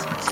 Christmas.